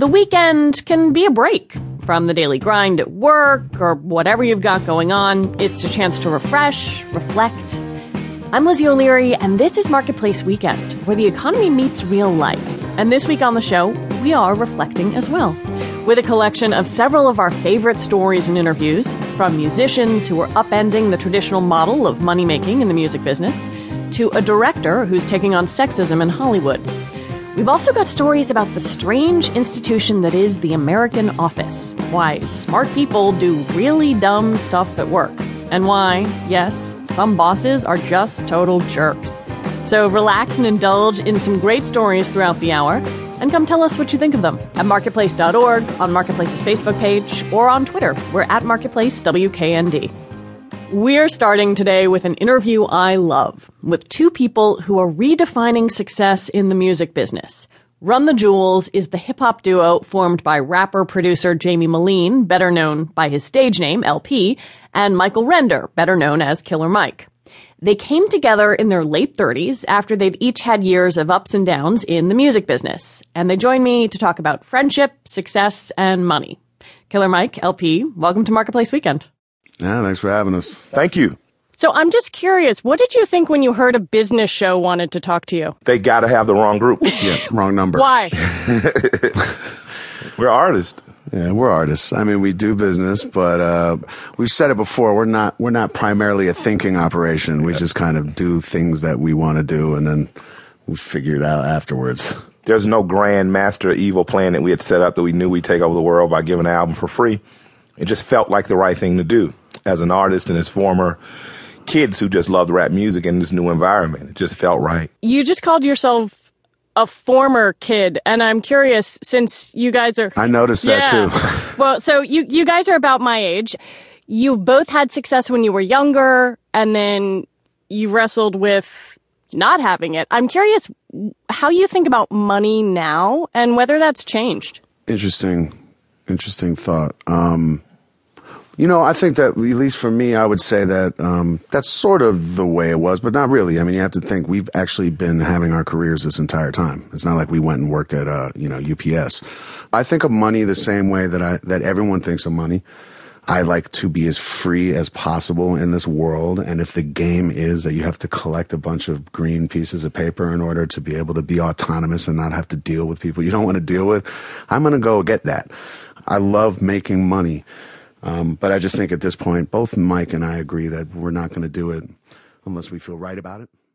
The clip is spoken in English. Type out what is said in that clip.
The weekend can be a break from the daily grind at work or whatever you've got going on. It's a chance to refresh, reflect. I'm Lizzie O'Leary, and this is Marketplace Weekend, where the economy meets real life. And this week on the show, we are reflecting as well, with a collection of several of our favorite stories and interviews from musicians who are upending the traditional model of money making in the music business to a director who's taking on sexism in Hollywood. We've also got stories about the strange institution that is the American office. Why smart people do really dumb stuff at work. And why, yes, some bosses are just total jerks. So relax and indulge in some great stories throughout the hour and come tell us what you think of them at marketplace.org, on Marketplace's Facebook page, or on Twitter. We're at Marketplace WKND. We're starting today with an interview I love with two people who are redefining success in the music business. Run the Jewels is the hip hop duo formed by rapper producer Jaime Meline, better known by his stage name, El-P, and Michael Render, better known as Killer Mike. They came together in their late 30s after they'd each had years of ups and downs in the music business. And they joined me to talk about friendship, success, and money. Killer Mike, El-P, welcome to Marketplace Weekend. Yeah, thanks for having us. Thank you. So I'm just curious, what did you think when you heard a business show wanted to talk to you? They got to have the wrong group. Yeah, wrong number. Why? We're artists. Yeah, we're artists. I mean, we do business, but uh, we've said it before. We're not. We're not primarily a thinking operation. We just kind of do things that we want to do, and then we figure it out afterwards. There's no grand master evil plan that we had set up that we knew we'd take over the world by giving an album for free. It just felt like the right thing to do as an artist and as former kids who just loved rap music in this new environment. It just felt right. You just called yourself a former kid, and I'm curious since you guys are. I noticed that too. well, so you you guys are about my age. You both had success when you were younger, and then you wrestled with not having it. I'm curious how you think about money now and whether that's changed. interesting, interesting thought. Um, you know, I think that at least for me, I would say that um, that's sort of the way it was, but not really. I mean, you have to think we've actually been having our careers this entire time. It's not like we went and worked at uh, you know UPS. I think of money the same way that I that everyone thinks of money. I like to be as free as possible in this world. And if the game is that you have to collect a bunch of green pieces of paper in order to be able to be autonomous and not have to deal with people you don't want to deal with, I'm going to go get that. I love making money. Um, but I just think at this point, both Mike and I agree that we're not going to do it unless we feel right about it.